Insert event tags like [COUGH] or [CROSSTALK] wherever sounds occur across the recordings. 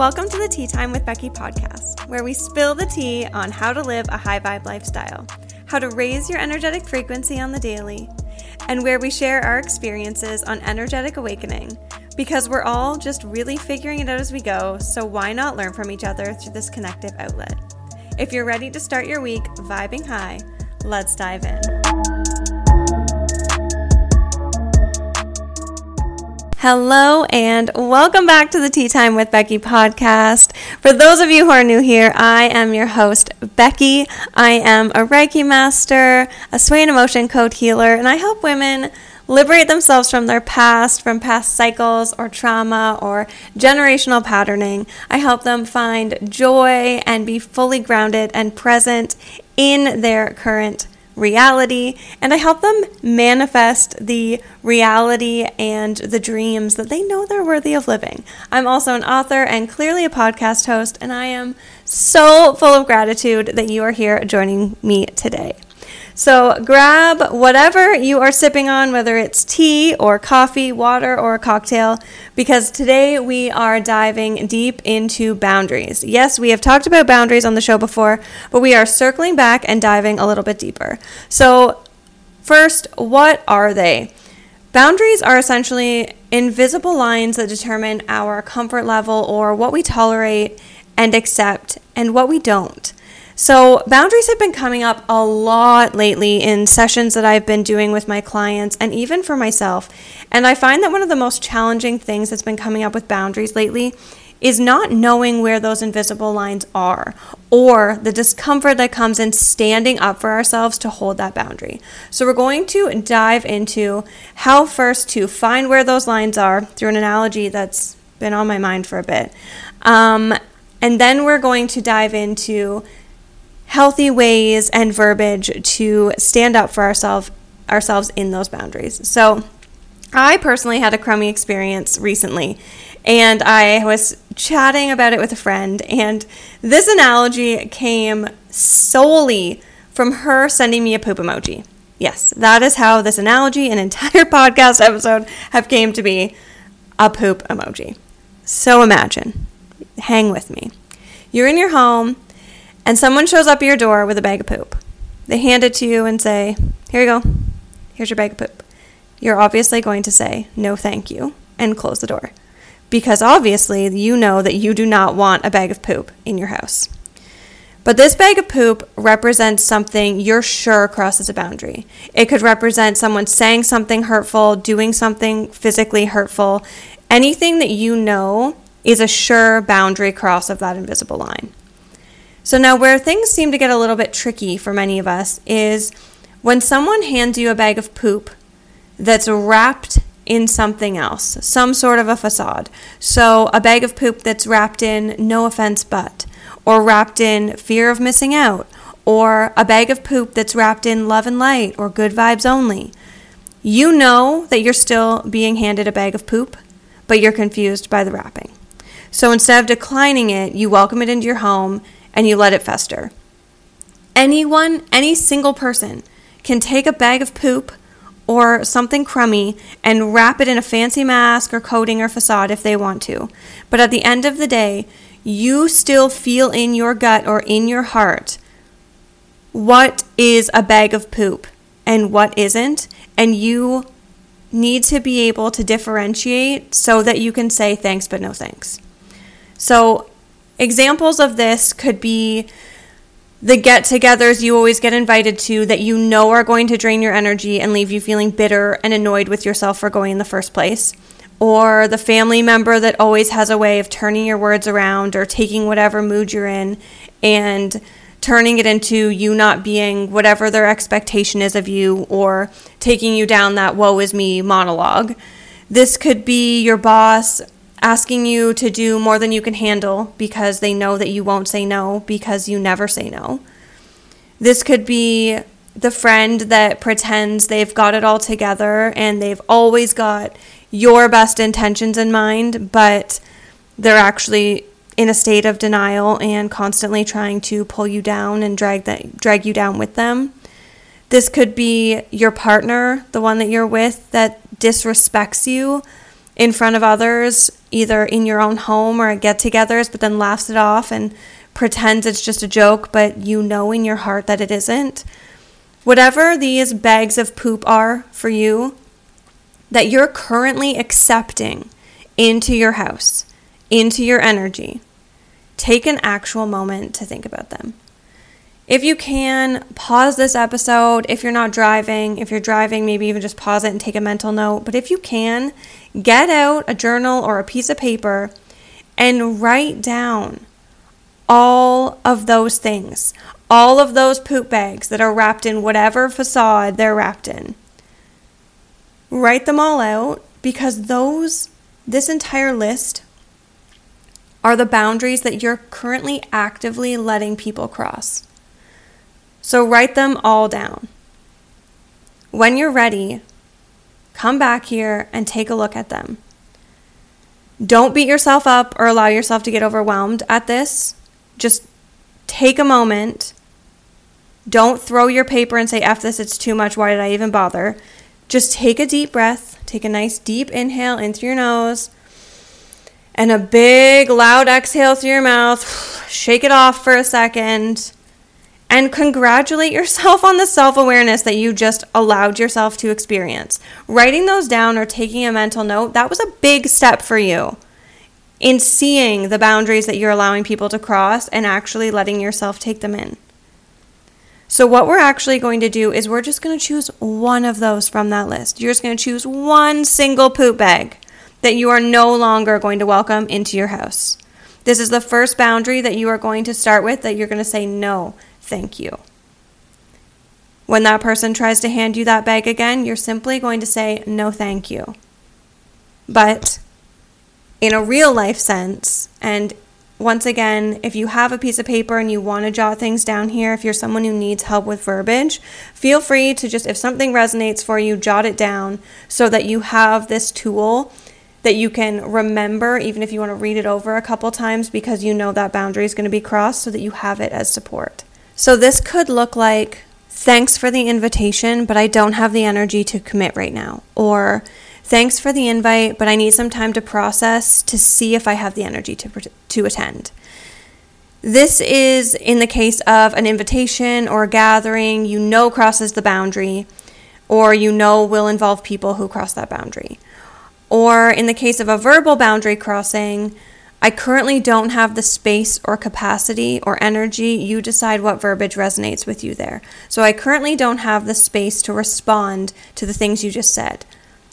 Welcome to the Tea Time with Becky podcast, where we spill the tea on how to live a high vibe lifestyle, how to raise your energetic frequency on the daily, and where we share our experiences on energetic awakening because we're all just really figuring it out as we go, so why not learn from each other through this connective outlet? If you're ready to start your week vibing high, let's dive in. Hello and welcome back to the Tea Time with Becky podcast. For those of you who are new here, I am your host, Becky. I am a Reiki master, a sway and emotion code healer, and I help women liberate themselves from their past, from past cycles or trauma or generational patterning. I help them find joy and be fully grounded and present in their current reality, and I help them manifest the reality and the dreams that they know they're worthy of living. I'm also an author and clearly a podcast host, and I am so full of gratitude that you are here joining me today. So grab whatever you are sipping on, whether it's tea or coffee, water, or a cocktail, because today we are diving deep into boundaries. Yes, we have talked about boundaries on the show before, but we are circling back and diving a little bit deeper. So, first, what are they? Boundaries are essentially invisible lines that determine our comfort level or what we tolerate and accept and what we don't. So, boundaries have been coming up a lot lately in sessions that I've been doing with my clients and even for myself. And I find that one of the most challenging things that's been coming up with boundaries lately is not knowing where those invisible lines are or the discomfort that comes in standing up for ourselves to hold that boundary. So, we're going to dive into how first to find where those lines are through an analogy that's been on my mind for a bit. Um, and then we're going to dive into healthy ways and verbiage to stand up for ourselves ourselves in those boundaries. So, I personally had a crummy experience recently, and I was chatting about it with a friend, and this analogy came solely from her sending me a poop emoji. Yes, that is how this analogy and entire [LAUGHS] podcast episode have came to be a poop emoji. So imagine, hang with me. You're in your home, and someone shows up at your door with a bag of poop. They hand it to you and say, Here you go. Here's your bag of poop. You're obviously going to say, No, thank you, and close the door. Because obviously you know that you do not want a bag of poop in your house. But this bag of poop represents something you're sure crosses a boundary. It could represent someone saying something hurtful, doing something physically hurtful. Anything that you know is a sure boundary cross of that invisible line. So now, where things seem to get a little bit tricky for many of us is when someone hands you a bag of poop that's wrapped in something else, some sort of a facade. So, a bag of poop that's wrapped in no offense but, or wrapped in fear of missing out, or a bag of poop that's wrapped in love and light or good vibes only. You know that you're still being handed a bag of poop, but you're confused by the wrapping. So instead of declining it, you welcome it into your home and you let it fester. Anyone, any single person, can take a bag of poop or something crummy and wrap it in a fancy mask or coating or facade if they want to. But at the end of the day, you still feel in your gut or in your heart what is a bag of poop and what isn't. And you need to be able to differentiate so that you can say thanks but no thanks. So Examples of this could be the get togethers you always get invited to that you know are going to drain your energy and leave you feeling bitter and annoyed with yourself for going in the first place. Or the family member that always has a way of turning your words around or taking whatever mood you're in and turning it into you not being whatever their expectation is of you or taking you down that woe is me monologue. This could be your boss asking you to do more than you can handle because they know that you won't say no because you never say no. This could be the friend that pretends they've got it all together and they've always got your best intentions in mind, but they're actually in a state of denial and constantly trying to pull you down and drag that drag you down with them. This could be your partner, the one that you're with that disrespects you in front of others, either in your own home or at get togethers, but then laughs it off and pretends it's just a joke, but you know in your heart that it isn't. Whatever these bags of poop are for you that you're currently accepting into your house, into your energy, take an actual moment to think about them. If you can, pause this episode. If you're not driving, if you're driving, maybe even just pause it and take a mental note. But if you can, get out a journal or a piece of paper and write down all of those things, all of those poop bags that are wrapped in whatever facade they're wrapped in. Write them all out because those, this entire list, are the boundaries that you're currently actively letting people cross. So write them all down. When you're ready, come back here and take a look at them. Don't beat yourself up or allow yourself to get overwhelmed at this. Just take a moment. Don't throw your paper and say, F this, it's too much. Why did I even bother? Just take a deep breath. Take a nice deep inhale in through your nose and a big loud exhale through your mouth. [SIGHS] Shake it off for a second and congratulate yourself on the self awareness that you just allowed yourself to experience. Writing those down or taking a mental note, that was a big step for you in seeing the boundaries that you're allowing people to cross and actually letting yourself take them in. So, what we're actually going to do is we're just going to choose one of those from that list. You're just going to choose one single poop bag that you are no longer going to welcome into your house. This is the first boundary that you are going to start with that you're going to say no thank you. When that person tries to hand you that bag again, you're simply going to say, no, thank you. But in a real life sense, and once again, if you have a piece of paper and you want to jot things down here, if you're someone who needs help with verbiage, feel free to just, if something resonates for you, jot it down so that you have this tool that you can remember, even if you want to read it over a couple times, because you know that boundary is going to be crossed so that you have it as support. So this could look like thanks for the invitation, but I don't have the energy to commit right now. Or thanks for the invite, but I need some time to process to see if I have the energy to, to attend. This is in the case of an invitation or a gathering you know crosses the boundary, or you know will involve people who cross that boundary. Or in the case of a verbal boundary crossing, I currently don't have the space or capacity or energy. You decide what verbiage resonates with you there. So I currently don't have the space to respond to the things you just said.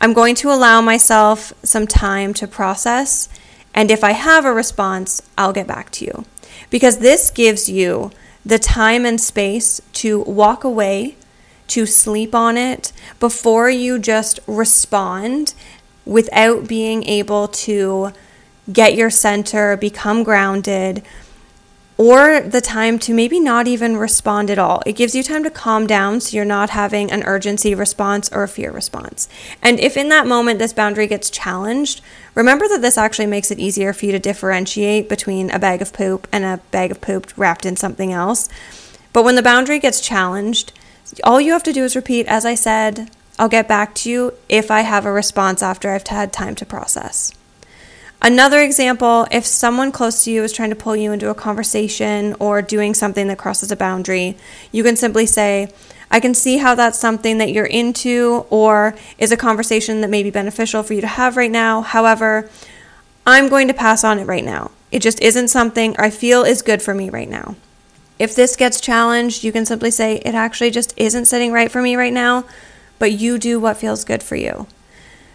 I'm going to allow myself some time to process. And if I have a response, I'll get back to you. Because this gives you the time and space to walk away, to sleep on it, before you just respond without being able to get your center, become grounded, or the time to maybe not even respond at all. It gives you time to calm down so you're not having an urgency response or a fear response. And if in that moment this boundary gets challenged, remember that this actually makes it easier for you to differentiate between a bag of poop and a bag of poop wrapped in something else. But when the boundary gets challenged, all you have to do is repeat, as I said, I'll get back to you if I have a response after I've had time to process. Another example if someone close to you is trying to pull you into a conversation or doing something that crosses a boundary, you can simply say, I can see how that's something that you're into or is a conversation that may be beneficial for you to have right now. However, I'm going to pass on it right now. It just isn't something I feel is good for me right now. If this gets challenged, you can simply say, It actually just isn't sitting right for me right now, but you do what feels good for you.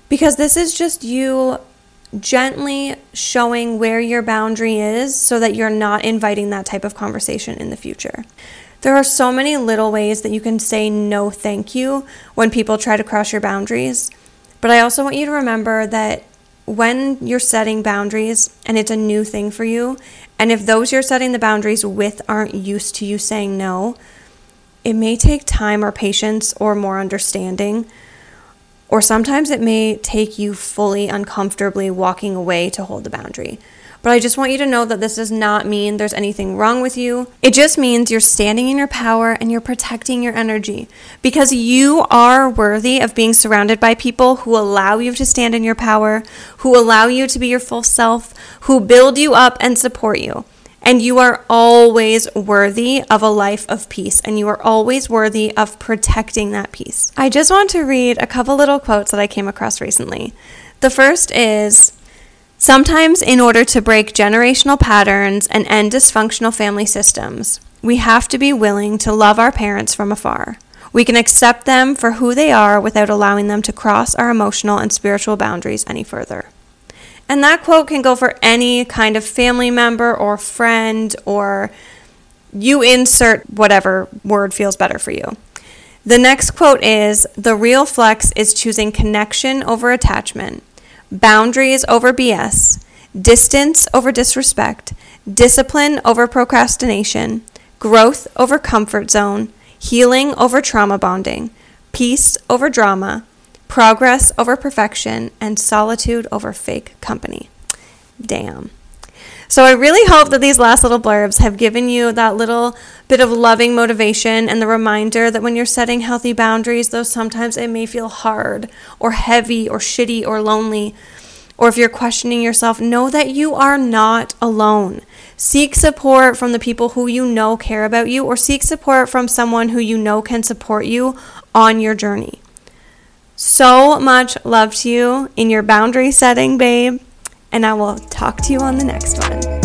Because this is just you gently showing where your boundary is so that you're not inviting that type of conversation in the future. There are so many little ways that you can say no thank you when people try to cross your boundaries. But I also want you to remember that when you're setting boundaries and it's a new thing for you, and if those you're setting the boundaries with aren't used to you saying no, it may take time or patience or more understanding or sometimes it may take you fully uncomfortably walking away to hold the boundary. But I just want you to know that this does not mean there's anything wrong with you. It just means you're standing in your power and you're protecting your energy because you are worthy of being surrounded by people who allow you to stand in your power, who allow you to be your full self, who build you up and support you. And you are always worthy of a life of peace, and you are always worthy of protecting that peace. I just want to read a couple little quotes that I came across recently. The first is Sometimes, in order to break generational patterns and end dysfunctional family systems, we have to be willing to love our parents from afar. We can accept them for who they are without allowing them to cross our emotional and spiritual boundaries any further. And that quote can go for any kind of family member or friend, or you insert whatever word feels better for you. The next quote is The real flex is choosing connection over attachment boundaries over BS, distance over disrespect, discipline over procrastination, growth over comfort zone, healing over trauma bonding, peace over drama, progress over perfection, and solitude over fake company. Damn. So I really hope that these last little blurbs have given you that little bit of loving motivation and the reminder that when you're setting healthy boundaries, though sometimes it may feel hard or heavy or shitty or lonely, or if you're questioning yourself, know that you are not alone. Seek support from the people who you know care about you, or seek support from someone who you know can support you on your journey. So much love to you in your boundary setting, babe and I will talk to you on the next one.